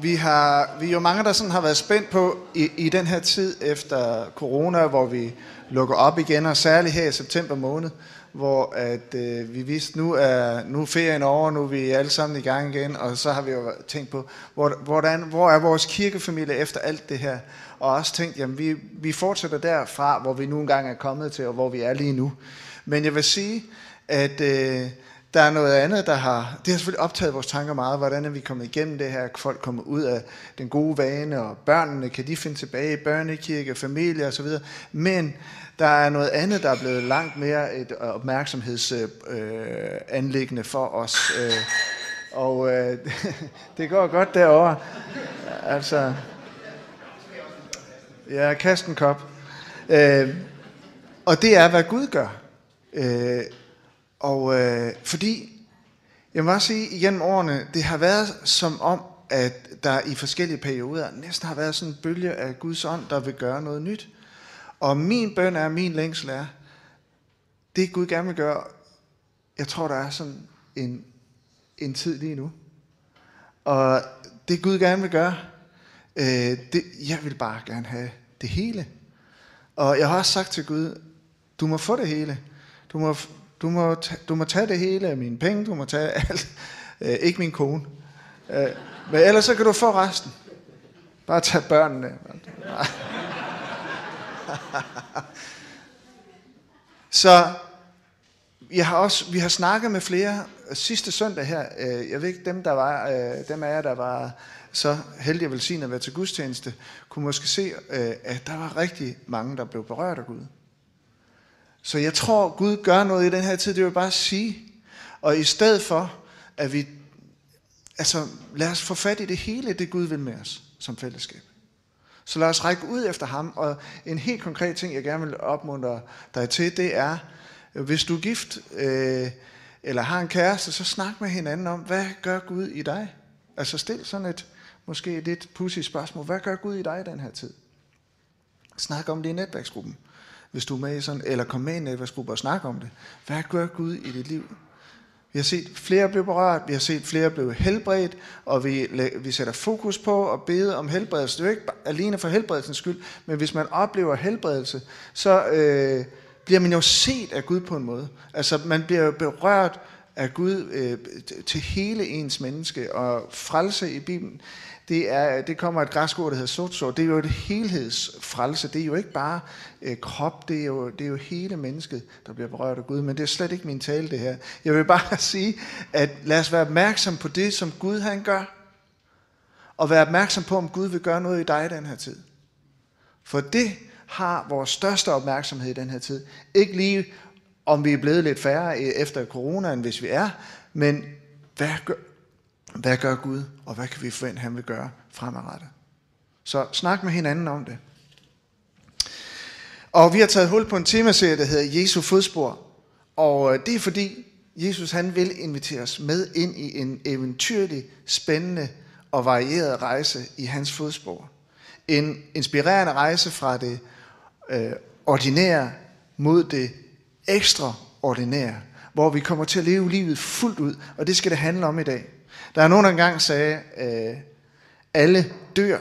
Vi, har, vi er jo mange, der sådan har været spændt på i, i den her tid efter corona, hvor vi lukker op igen, og særligt her i september måned, hvor at, øh, vi vidste, nu er, nu er ferien over, nu er vi alle sammen i gang igen, og så har vi jo tænkt på, hvor, hvordan, hvor er vores kirkefamilie efter alt det her, og også tænkt, jamen vi, vi fortsætter derfra, hvor vi nu engang er kommet til, og hvor vi er lige nu. Men jeg vil sige, at øh, der er noget andet, der har, det har selvfølgelig optaget vores tanker meget, hvordan er vi kommet igennem det her, folk kommer ud af den gode vane, og børnene, kan de finde tilbage i børnekirke, familie osv., men der er noget andet, der er blevet langt mere et øh, opmærksomhedsanlæggende øh, for os. Øh, og øh, det går godt derovre. Altså, ja, kast en kop. Øh, og det er, hvad Gud gør. Øh, og øh, fordi, jeg må også sige, igennem årene, det har været som om, at der i forskellige perioder næsten har været sådan en bølge af Guds ånd, der vil gøre noget nyt. Og min bøn er, min længsel er, det Gud gerne vil gøre, jeg tror, der er sådan en, en tid lige nu. Og det Gud gerne vil gøre, øh, det, jeg vil bare gerne have det hele. Og jeg har også sagt til Gud, du må få det hele. Du må, du må, du må tage det hele af mine penge, du må tage alt. Øh, ikke min kone. Øh, men ellers så kan du få resten. Bare tag børnene. så jeg har også, vi har snakket med flere sidste søndag her. Øh, jeg ved ikke, dem, der var, øh, dem af jer, der var så heldige at velsigne at være til gudstjeneste, kunne måske se, øh, at der var rigtig mange, der blev berørt af Gud. Så jeg tror, Gud gør noget i den her tid, det vil jeg bare sige. Og i stedet for, at vi, altså lad os få fat i det hele, det Gud vil med os som fællesskab. Så lad os række ud efter ham. Og en helt konkret ting, jeg gerne vil opmuntre dig til, det er, hvis du er gift, øh, eller har en kæreste, så snak med hinanden om, hvad gør Gud i dig? Altså stil sådan et, måske et lidt pudsigt spørgsmål. Hvad gør Gud i dig i den her tid? Snak om det i netværksgruppen hvis du er med i sådan, eller kom med i en netværksgruppe og snakke om det. Hvad gør Gud i dit liv? Vi har set flere blive berørt, vi har set flere blive helbredt, og vi, vi sætter fokus på at bede om helbredelse. Det er jo ikke alene for helbredelsens skyld, men hvis man oplever helbredelse, så øh, bliver man jo set af Gud på en måde. Altså man bliver jo berørt af Gud øh, til hele ens menneske, og frelse i Bibelen, det, er, det kommer et græsk ord, der hedder sozo. Det er jo et helhedsfrelse. Det er jo ikke bare øh, krop, det er, jo, det er jo hele mennesket, der bliver berørt af Gud. Men det er slet ikke min tale, det her. Jeg vil bare sige, at lad os være opmærksom på det, som Gud han gør. Og være opmærksom på, om Gud vil gøre noget i dig i den her tid. For det har vores største opmærksomhed i den her tid. Ikke lige, om vi er blevet lidt færre øh, efter corona, end hvis vi er, men hvad gør, hvad gør Gud, og hvad kan vi forvente, han vil gøre fremadrettet? Så snak med hinanden om det. Og vi har taget hul på en temaserie, der hedder Jesu fodspor. Og øh, det er fordi, Jesus han vil invitere os med ind i en eventyrlig, spændende og varieret rejse i hans fodspor. En inspirerende rejse fra det øh, ordinære mod det ekstraordinære, hvor vi kommer til at leve livet fuldt ud, og det skal det handle om i dag. Der er nogen, der engang sagde, øh, alle dør,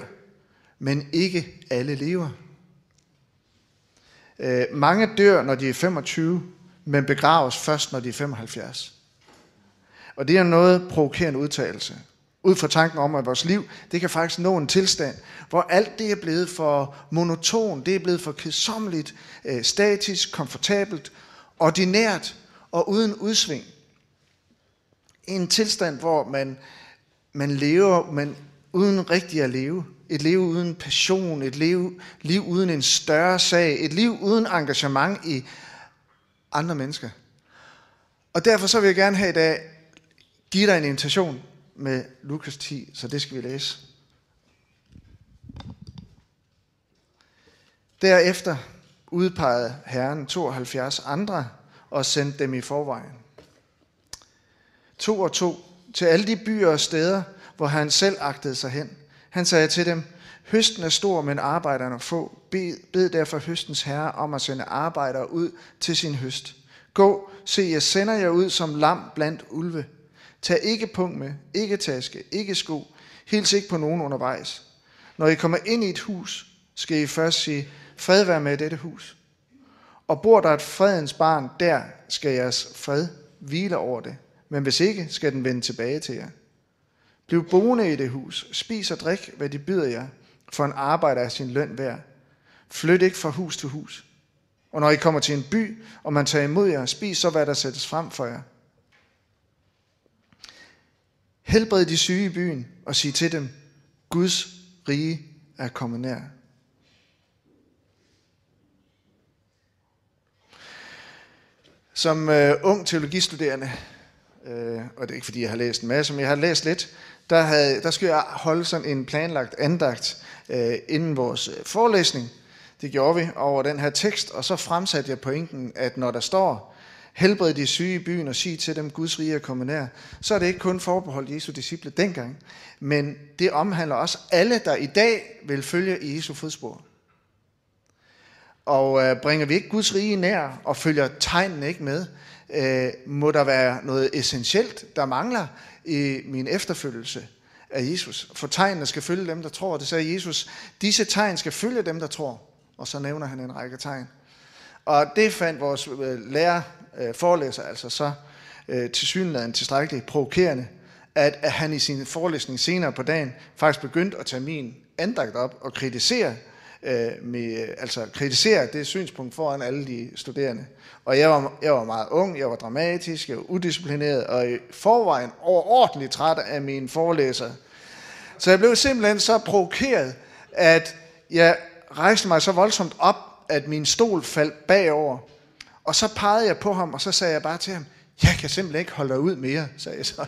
men ikke alle lever. Øh, mange dør, når de er 25, men begraves først, når de er 75. Og det er noget provokerende udtalelse. Ud fra tanken om, at vores liv, det kan faktisk nå en tilstand, hvor alt det er blevet for monoton, det er blevet for kedsommeligt, øh, statisk, komfortabelt, ordinært og uden udsving en tilstand, hvor man, man lever men uden rigtig at leve. Et liv uden passion, et liv, liv uden en større sag, et liv uden engagement i andre mennesker. Og derfor så vil jeg gerne have i dag give dig en invitation med Lukas 10, så det skal vi læse. Derefter udpegede Herren 72 andre og sendte dem i forvejen. To og to til alle de byer og steder, hvor han selv agtede sig hen. Han sagde til dem, høsten er stor, men arbejderne få. Bed, bed derfor høstens herre om at sende arbejdere ud til sin høst. Gå, se, jeg sender jer ud som lam blandt ulve. Tag ikke punkt med, ikke taske, ikke sko, hils ikke på nogen undervejs. Når I kommer ind i et hus, skal I først sige, fred være med dette hus. Og bor der et fredens barn, der skal jeres fred hvile over det. Men hvis ikke, skal den vende tilbage til jer. Bliv boende i det hus. Spis og drik, hvad de byder jer. For en arbejder er sin løn værd. Flyt ikke fra hus til hus. Og når I kommer til en by, og man tager imod jer, spis så, hvad der sættes frem for jer. Helbred de syge i byen, og sig til dem, Guds rige er kommet nær. Som øh, ung teologistuderende, øh, og det er ikke fordi, jeg har læst en masse, men jeg har læst lidt, der, havde, der skulle jeg holde sådan en planlagt andagt øh, inden vores øh, forelæsning. Det gjorde vi over den her tekst, og så fremsatte jeg pointen, at når der står, helbred de syge i byen og sig til dem, Guds rige er kommet nær, så er det ikke kun forbeholdt Jesu disciple dengang, men det omhandler også alle, der i dag vil følge i Jesu fodspor. Og øh, bringer vi ikke Guds rige nær og følger tegnene ikke med, øh, må der være noget essentielt, der mangler i min efterfølgelse af Jesus. For tegnene skal følge dem, der tror. Det sagde Jesus, disse tegn skal følge dem, der tror. Og så nævner han en række tegn. Og det fandt vores øh, lærer, øh, forelæser altså så øh, til synligheden tilstrækkeligt provokerende, at, at han i sin forelæsning senere på dagen faktisk begyndte at tage min andagt op og kritisere øh, med, altså kritisere det synspunkt foran alle de studerende. Og jeg var, jeg var meget ung, jeg var dramatisk, jeg var udisciplineret, og i forvejen overordentligt træt af mine forelæsere. Så jeg blev simpelthen så provokeret, at jeg rejste mig så voldsomt op, at min stol faldt bagover. Og så pegede jeg på ham, og så sagde jeg bare til ham, jeg kan simpelthen ikke holde dig ud mere, sagde jeg så.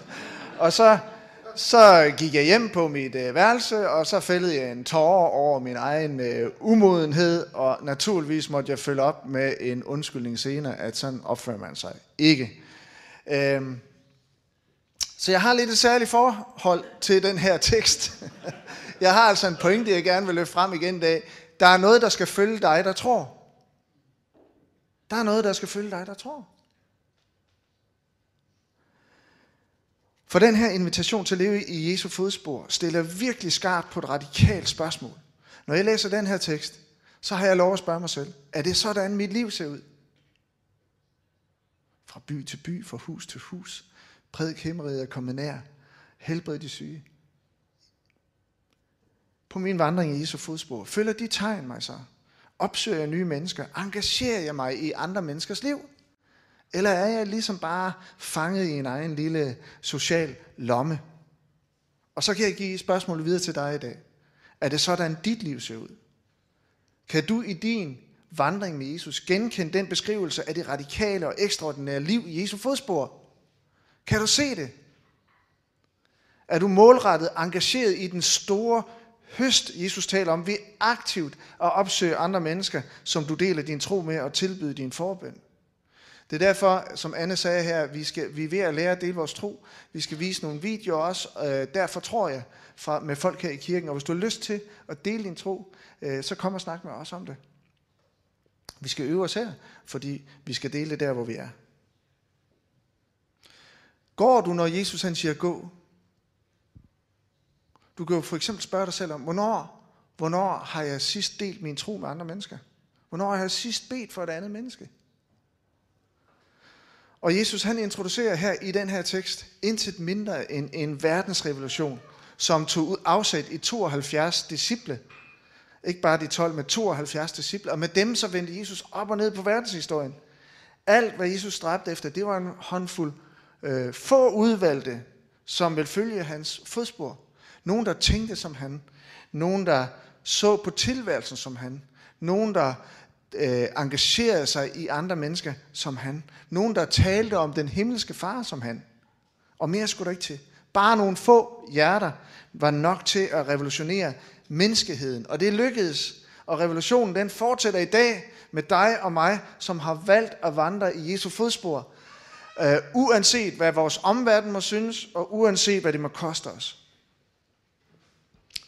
Og så så gik jeg hjem på mit øh, værelse, og så fældede jeg en tårer over min egen øh, umodenhed, og naturligvis måtte jeg følge op med en undskyldning senere, at sådan opfører man sig ikke. Øhm, så jeg har lidt et særligt forhold til den her tekst. jeg har altså en pointe, jeg gerne vil løfte frem igen i dag. Der er noget, der skal følge dig, der tror. Der er noget, der skal følge dig, der tror. For den her invitation til at leve i Jesu fodspor stiller virkelig skarpt på et radikalt spørgsmål. Når jeg læser den her tekst, så har jeg lov at spørge mig selv, er det sådan mit liv ser ud? Fra by til by, fra hus til hus, prædik himmeriget og komme nær, helbred de syge. På min vandring i Jesu fodspor, følger de tegn mig så? Opsøger jeg nye mennesker? Engagerer jeg mig i andre menneskers liv? Eller er jeg ligesom bare fanget i en egen lille social lomme? Og så kan jeg give spørgsmålet videre til dig i dag. Er det sådan, dit liv ser ud? Kan du i din vandring med Jesus genkende den beskrivelse af det radikale og ekstraordinære liv i Jesu fodspor? Kan du se det? Er du målrettet engageret i den store høst, Jesus taler om, ved aktivt at opsøge andre mennesker, som du deler din tro med og tilbyde din forbøn? Det er derfor, som Anne sagde her, vi, skal, vi er ved at lære at dele vores tro. Vi skal vise nogle videoer også. Øh, derfor tror jeg fra, med folk her i kirken. Og hvis du har lyst til at dele din tro, øh, så kom og snak med os om det. Vi skal øve os her, fordi vi skal dele det der, hvor vi er. Går du, når Jesus han siger gå? Du kan jo for eksempel spørge dig selv om, hvornår, hvornår har jeg sidst delt min tro med andre mennesker? Hvornår har jeg sidst bedt for et andet menneske? Og Jesus han introducerer her i den her tekst intet mindre end en verdensrevolution, som tog afsæt i 72 disciple. Ikke bare de 12, men 72 disciple. Og med dem så vendte Jesus op og ned på verdenshistorien. Alt, hvad Jesus stræbte efter, det var en håndfuld øh, få udvalgte, som vil følge hans fodspor. Nogen, der tænkte som han. Nogen, der så på tilværelsen som han. Nogen, der øh, engagerede sig i andre mennesker som han. Nogen, der talte om den himmelske far som han. Og mere skulle der ikke til. Bare nogle få hjerter var nok til at revolutionere menneskeheden. Og det lykkedes. Og revolutionen den fortsætter i dag med dig og mig, som har valgt at vandre i Jesu fodspor. Øh, uanset hvad vores omverden må synes, og uanset hvad det må koste os.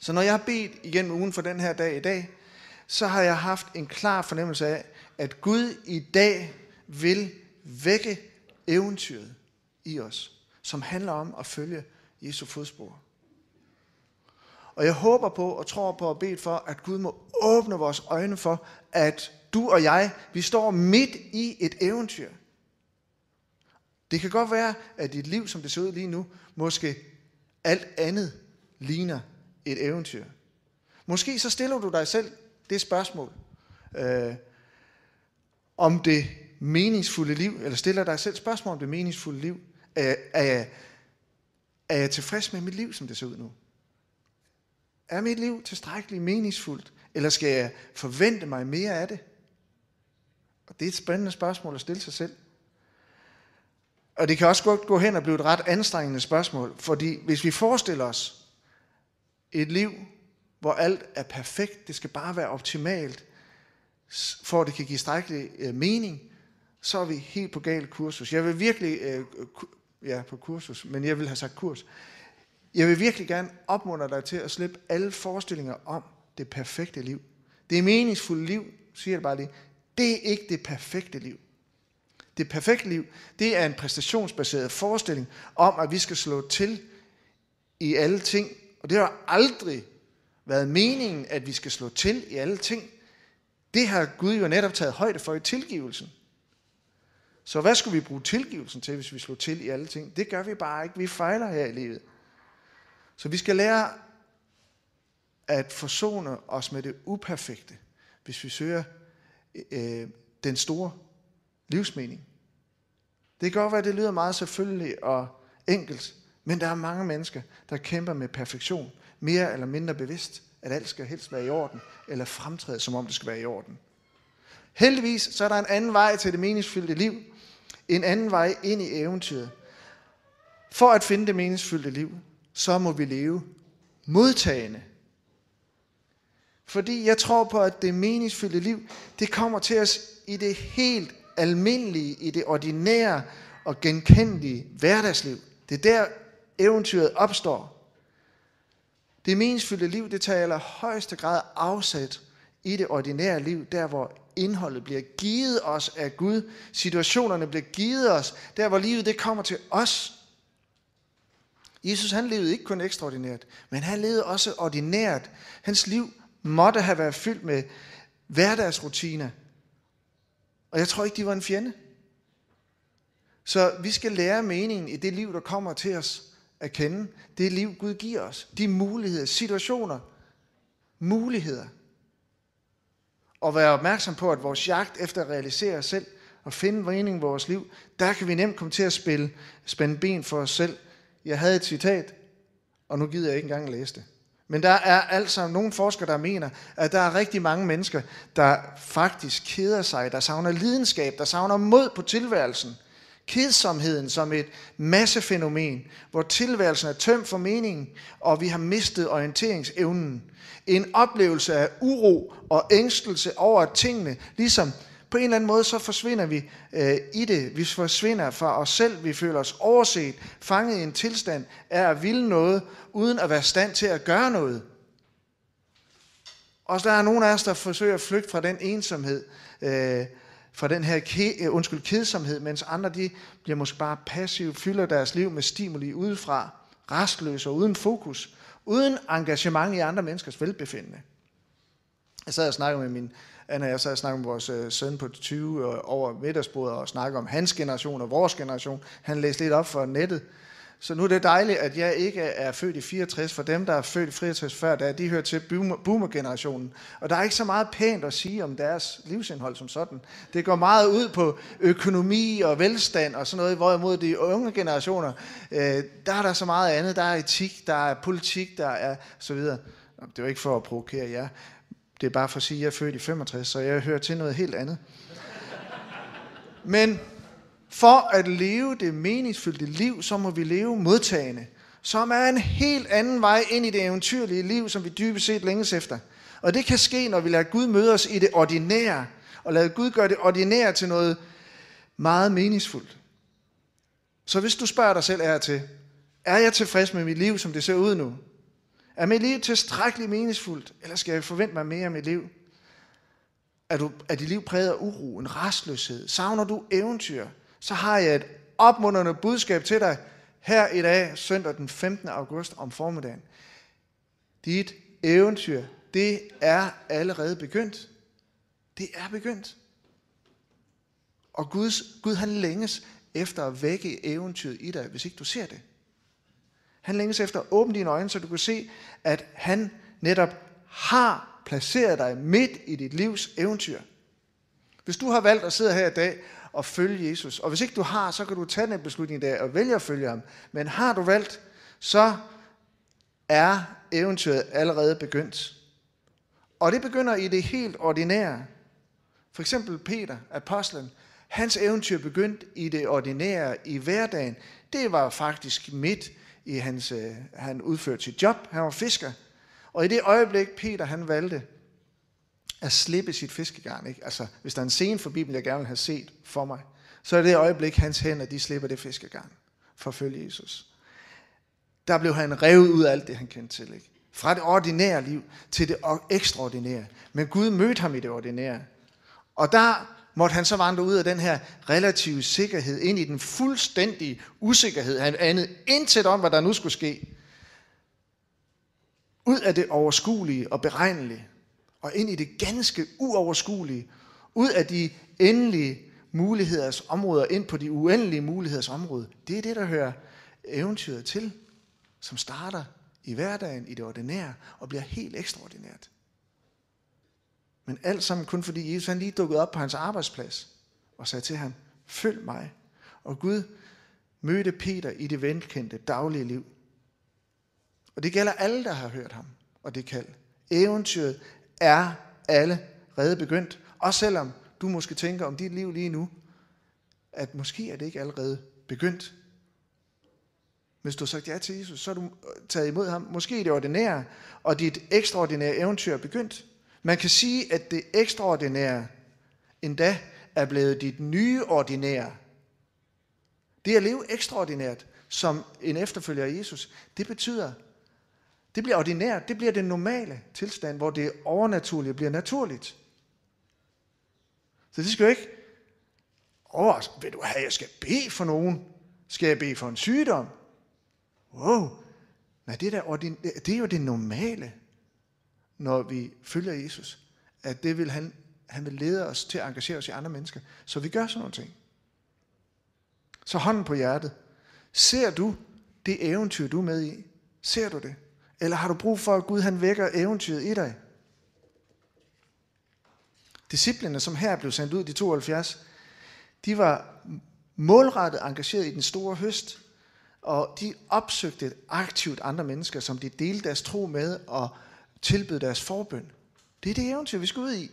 Så når jeg har bedt igen ugen for den her dag i dag, så har jeg haft en klar fornemmelse af, at Gud i dag vil vække eventyret i os, som handler om at følge Jesu fodspor. Og jeg håber på og tror på og beder for, at Gud må åbne vores øjne for, at du og jeg, vi står midt i et eventyr. Det kan godt være, at dit liv, som det ser ud lige nu, måske alt andet ligner et eventyr. Måske så stiller du dig selv det spørgsmål, øh, om det meningsfulde liv, eller stiller dig selv spørgsmål om det meningsfulde liv. Er, er, jeg, er jeg tilfreds med mit liv, som det ser ud nu? Er mit liv tilstrækkeligt meningsfuldt, eller skal jeg forvente mig mere af det? Og det er et spændende spørgsmål at stille sig selv. Og det kan også godt gå hen og blive et ret anstrengende spørgsmål, fordi hvis vi forestiller os et liv, hvor alt er perfekt, det skal bare være optimalt, for at det kan give strækkelig øh, mening, så er vi helt på galt kursus. Jeg vil virkelig, øh, ja på kursus, men jeg vil have sagt kurs. Jeg vil virkelig gerne opmuntre dig til at slippe alle forestillinger om det perfekte liv. Det meningsfulde liv, siger jeg bare lige, det er ikke det perfekte liv. Det perfekte liv, det er en præstationsbaseret forestilling om, at vi skal slå til i alle ting. Og det har aldrig været meningen, at vi skal slå til i alle ting. Det har Gud jo netop taget højde for i tilgivelsen. Så hvad skulle vi bruge tilgivelsen til, hvis vi slår til i alle ting? Det gør vi bare ikke. Vi fejler her i livet. Så vi skal lære at forsone os med det uperfekte, hvis vi søger øh, den store livsmening. Det kan godt være, at det lyder meget selvfølgelig og enkelt, men der er mange mennesker, der kæmper med perfektion, mere eller mindre bevidst, at alt skal helst være i orden, eller fremtræde, som om det skal være i orden. Heldigvis så er der en anden vej til det meningsfyldte liv, en anden vej ind i eventyret. For at finde det meningsfyldte liv, så må vi leve modtagende. Fordi jeg tror på, at det meningsfyldte liv, det kommer til os i det helt almindelige, i det ordinære og genkendelige hverdagsliv. Det er der eventyret opstår. Det meningsfyldte liv, det tager i højeste grad afsat i det ordinære liv, der hvor indholdet bliver givet os af Gud, situationerne bliver givet os, der hvor livet det kommer til os. Jesus han levede ikke kun ekstraordinært, men han levede også ordinært. Hans liv måtte have været fyldt med hverdagsrutiner. Og jeg tror ikke, de var en fjende. Så vi skal lære meningen i det liv, der kommer til os at kende. Det liv, Gud giver os. De muligheder, situationer, muligheder. Og være opmærksom på, at vores jagt efter at realisere os selv og finde mening i vores liv, der kan vi nemt komme til at spille, spænde ben for os selv. Jeg havde et citat, og nu gider jeg ikke engang læse det. Men der er altså nogle forskere, der mener, at der er rigtig mange mennesker, der faktisk keder sig, der savner lidenskab, der savner mod på tilværelsen. Kedsomheden som et massefænomen, hvor tilværelsen er tømt for mening, og vi har mistet orienteringsevnen. En oplevelse af uro og ængstelse over tingene, ligesom på en eller anden måde, så forsvinder vi øh, i det. Vi forsvinder fra os selv. Vi føler os overset, fanget i en tilstand af at ville noget, uden at være stand til at gøre noget. Og der er nogle af os, der forsøger at flygte fra den ensomhed, øh, fra den her ke, øh, undskyld, kedsomhed, mens andre de bliver måske bare passive, fylder deres liv med stimuli udefra, restløse og uden fokus, uden engagement i andre menneskers velbefindende. Jeg sad og snakkede med min Anna jeg sad og snakkede med vores øh, søn på 20 øh, over middagsbordet og snakkede om hans generation og vores generation. Han læste lidt op for nettet. Så nu er det dejligt, at jeg ikke er født i 64, for dem, der er født i 64 før, der, de hører til boomer-generationen. Og der er ikke så meget pænt at sige om deres livsindhold som sådan. Det går meget ud på økonomi og velstand og sådan noget, hvorimod de unge generationer, øh, der er der så meget andet. Der er etik, der er politik, der er så videre. Det var ikke for at provokere jer. Det er bare for at sige, at jeg er født i 65, så jeg hører til noget helt andet. Men for at leve det meningsfyldte liv, så må vi leve modtagende, som er en helt anden vej ind i det eventyrlige liv, som vi dybest set længes efter. Og det kan ske, når vi lader Gud møde os i det ordinære, og lader Gud gøre det ordinære til noget meget meningsfuldt. Så hvis du spørger dig selv er til, er jeg tilfreds med mit liv, som det ser ud nu? Er mit liv tilstrækkeligt meningsfuldt, eller skal jeg forvente mig mere af mit liv? Er, du, er dit liv præget af uro, en restløshed? Savner du eventyr? Så har jeg et opmunderende budskab til dig her i dag, søndag den 15. august om formiddagen. Dit eventyr, det er allerede begyndt. Det er begyndt. Og Guds, Gud han længes efter at vække eventyret i dig, hvis ikke du ser det. Han længes efter at åbne dine øjne, så du kan se, at han netop har placeret dig midt i dit livs eventyr. Hvis du har valgt at sidde her i dag og følge Jesus, og hvis ikke du har, så kan du tage den beslutning i dag og vælge at følge ham. Men har du valgt, så er eventyret allerede begyndt. Og det begynder i det helt ordinære. For eksempel Peter, apostlen, hans eventyr begyndte i det ordinære, i hverdagen. Det var faktisk midt i hans, øh, han udførte sit job. Han var fisker. Og i det øjeblik, Peter han valgte at slippe sit fiskegarn, ikke? altså hvis der er en scene for Bibelen, jeg gerne vil have set for mig, så er det øjeblik, hans hænder, de slipper det fiskegarn for at følge Jesus. Der blev han revet ud af alt det, han kendte til. Ikke? Fra det ordinære liv til det ekstraordinære. Men Gud mødte ham i det ordinære. Og der måtte han så vandre ud af den her relative sikkerhed, ind i den fuldstændige usikkerhed. Han anede intet om, hvad der nu skulle ske. Ud af det overskuelige og beregnelige, og ind i det ganske uoverskuelige. Ud af de endelige muligheders områder, ind på de uendelige muligheders område. Det er det, der hører eventyret til, som starter i hverdagen, i det ordinære, og bliver helt ekstraordinært. Men alt sammen kun fordi Jesus han lige dukkede op på hans arbejdsplads og sagde til ham, følg mig. Og Gud mødte Peter i det velkendte daglige liv. Og det gælder alle, der har hørt ham og det kald. Eventyret er allerede begyndt. Også selvom du måske tænker om dit liv lige nu, at måske er det ikke allerede begyndt. Hvis du har sagt ja til Jesus, så er du øh, taget imod ham. Måske det ordinære, og dit ekstraordinære eventyr er begyndt. Man kan sige, at det ekstraordinære endda er blevet dit nye ordinære. Det at leve ekstraordinært som en efterfølger af Jesus, det betyder, det bliver ordinært, det bliver den normale tilstand, hvor det overnaturlige bliver naturligt. Så det skal jo ikke overraske. Vil du have, jeg skal bede for nogen? Skal jeg bede for en sygdom? Wow. Nej, det, der, det er jo det normale når vi følger Jesus, at det vil han, han vil lede os til at engagere os i andre mennesker. Så vi gør sådan nogle ting. Så hånden på hjertet. Ser du det eventyr, du er med i? Ser du det? Eller har du brug for, at Gud han vækker eventyret i dig? Disciplene, som her blev sendt ud, de 72, de var målrettet engageret i den store høst, og de opsøgte aktivt andre mennesker, som de delte deres tro med, og tilbød deres forbøn. Det er det eventyr, vi skal ud i.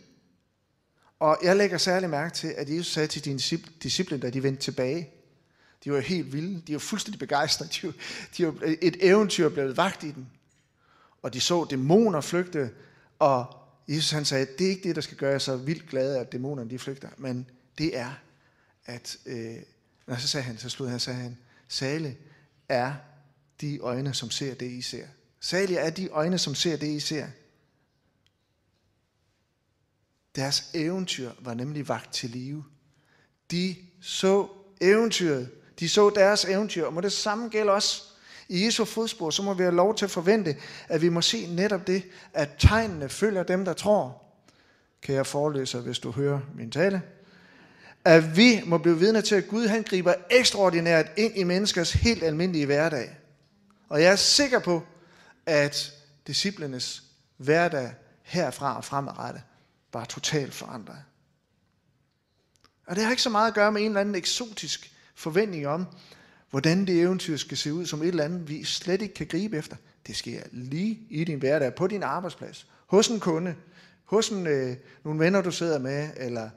Og jeg lægger særlig mærke til, at Jesus sagde til dine disciple, da de vendte tilbage, de var helt vilde, de var fuldstændig begejstrede, de var, de var, et eventyr blev vagt i dem. Og de så dæmoner flygte, og Jesus han sagde, det er ikke det, der skal gøre jer så vildt glade, at dæmonerne de flygter, men det er, at, øh, når så sagde han, så slog han, sagde han, sale er de øjne, som ser det, I ser. Salige er de øjne, som ser det, I ser. Deres eventyr var nemlig vagt til live. De så eventyret. De så deres eventyr, og må det samme gælde os. I Jesu fodspor, så må vi have lov til at forvente, at vi må se netop det, at tegnene følger dem, der tror. Kan jeg forelæse, hvis du hører min tale? At vi må blive vidne til, at Gud han griber ekstraordinært ind i menneskers helt almindelige hverdag. Og jeg er sikker på, at disciplenes hverdag herfra og fremadrettet var totalt forandret. Og det har ikke så meget at gøre med en eller anden eksotisk forventning om, hvordan det eventyr skal se ud som et eller andet, vi slet ikke kan gribe efter. Det sker lige i din hverdag, på din arbejdsplads, hos en kunde, hos en, øh, nogle venner, du sidder med, eller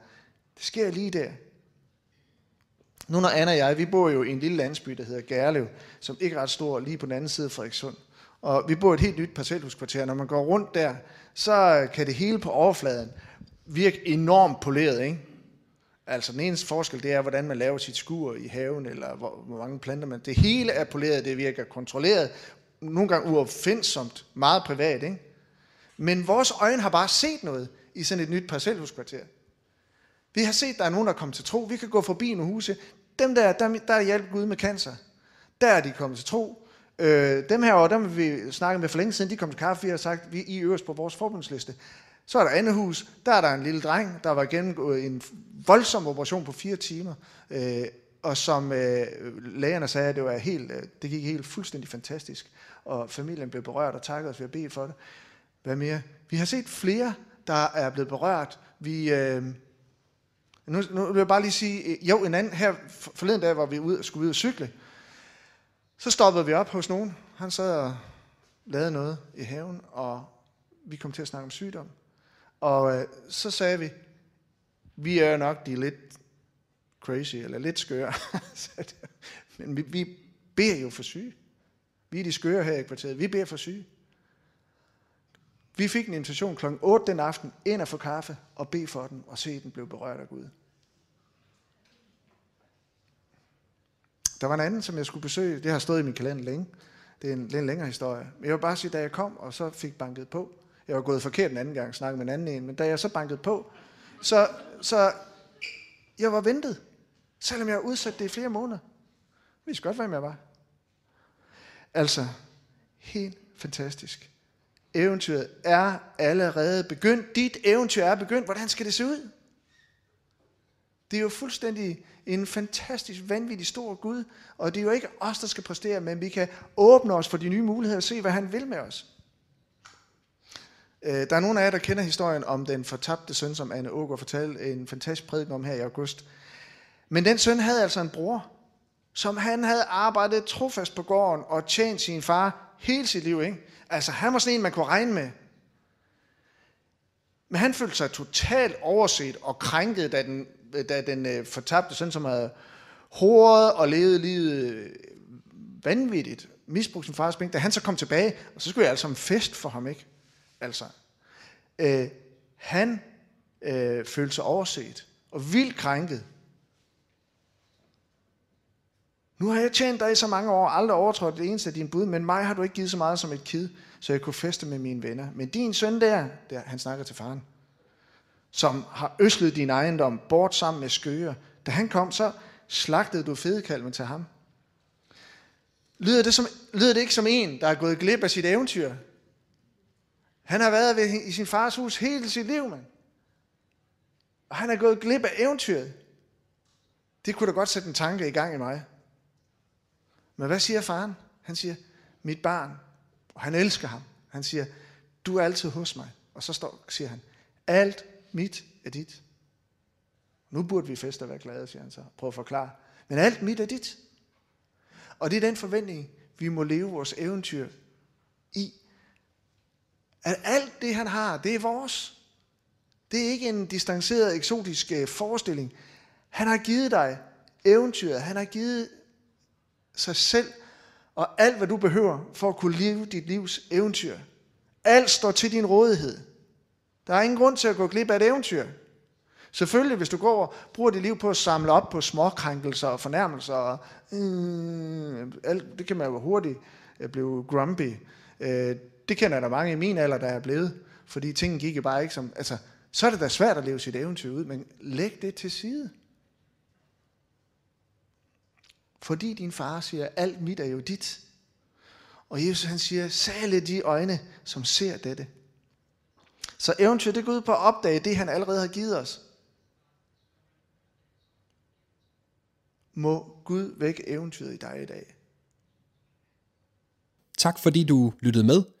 det sker lige der. Nu når Anna og jeg, vi bor jo i en lille landsby, der hedder Gærlev, som ikke er ret stor, lige på den anden side af Frederikssund. Og vi bor i et helt nyt parcelhuskvarter. Når man går rundt der, så kan det hele på overfladen virke enormt poleret, ikke? Altså den eneste forskel, det er, hvordan man laver sit skur i haven, eller hvor, hvor mange planter man... Det hele er poleret, det virker kontrolleret, nogle gange uopfindsomt, meget privat, ikke? Men vores øjne har bare set noget i sådan et nyt parcelhuskvarter. Vi har set, der er nogen, der er kommet til tro. Vi kan gå forbi nogle huse. Dem der, der, der er hjælp Gud med cancer. Der er de kommet til tro. Øh, dem her, dem vi snakke med for længe siden, de kom til kaffe, vi har sagt, vi er øverst på vores forbundsliste. Så er der andet hus, der er der en lille dreng, der var gennemgået en voldsom operation på fire timer, øh, og som øh, lægerne sagde, det, var helt, øh, det gik helt fuldstændig fantastisk, og familien blev berørt og takkede os ved at bede for det. Hvad mere? Vi har set flere, der er blevet berørt. Vi, øh, nu, nu vil jeg bare lige sige, øh, jo, en anden, her forleden dag var vi ude, skulle ud og cykle, så stoppede vi op hos nogen. Han sad og lavede noget i haven, og vi kom til at snakke om sygdom. Og øh, så sagde vi, vi er nok de lidt crazy, eller lidt skøre. Men vi, vi beder jo for syge. Vi er de skøre her i kvarteret. Vi beder for syge. Vi fik en invitation kl. 8 den aften, ind og få kaffe, og bede for den, og se, den blev berørt af Gud. Der var en anden, som jeg skulle besøge. Det har stået i min kalender længe. Det er en lidt længere historie. Men jeg vil bare sige, da jeg kom, og så fik banket på. Jeg var gået forkert en anden gang, snakket med en anden en. Men da jeg så bankede på, så, så jeg var ventet. Selvom jeg har udsat det i flere måneder. Jeg vidste godt, hvem jeg var. Altså, helt fantastisk. Eventyret er allerede begyndt. Dit eventyr er begyndt. Hvordan skal det se ud? Det er jo fuldstændig en fantastisk, vanvittig stor Gud, og det er jo ikke os, der skal præstere, men vi kan åbne os for de nye muligheder og se, hvad han vil med os. Øh, der er nogle af jer, der kender historien om den fortabte søn, som Anne Åger fortalte en fantastisk prædiken om her i august. Men den søn havde altså en bror, som han havde arbejdet trofast på gården og tjent sin far hele sit liv. Ikke? Altså han var sådan en, man kunne regne med. Men han følte sig totalt overset og krænket, da den da den øh, fortabte søn, som havde håret og levet livet øh, vanvittigt, misbrugt sin fars penge, da han så kom tilbage, og så skulle jeg altså en fest for ham, ikke? Altså, øh, han øh, følte sig overset og vildt krænket. Nu har jeg tjent dig i så mange år, aldrig overtrådt det eneste af dine bud, men mig har du ikke givet så meget som et kid, så jeg kunne feste med mine venner. Men din søn der, der han snakker til faren, som har øslet din ejendom bort sammen med skøger. Da han kom, så slagtede du fedekalven til ham. Lyder det, som, lyder det ikke som en, der er gået glip af sit eventyr? Han har været ved, i sin fars hus hele sit liv, mand. Og han er gået glip af eventyret. Det kunne da godt sætte en tanke i gang i mig. Men hvad siger faren? Han siger, mit barn. Og han elsker ham. Han siger, du er altid hos mig. Og så står, siger han, alt mit er dit. Nu burde vi feste og være glade, siger han så. Prøv at forklare. Men alt mit er dit. Og det er den forventning, vi må leve vores eventyr. At alt det, han har, det er vores. Det er ikke en distanceret, eksotisk øh, forestilling. Han har givet dig eventyret. Han har givet sig selv og alt, hvad du behøver for at kunne leve dit livs eventyr. Alt står til din rådighed. Der er ingen grund til at gå glip af et eventyr. Selvfølgelig, hvis du går og bruger dit liv på at samle op på småkrænkelser og fornærmelser, og, øh, alt, det kan man jo hurtigt øh, blive grumpy. Øh, det kender der mange i min alder, der er blevet, fordi tingene gik jo bare ikke som... Altså, så er det da svært at leve sit eventyr ud, men læg det til side. Fordi din far siger, alt mit er jo dit. Og Jesus han siger, særlig de øjne, som ser dette. Så eventyr, det går ud på at opdage det, han allerede har givet os. Må Gud vække eventyret i dig i dag. Tak fordi du lyttede med.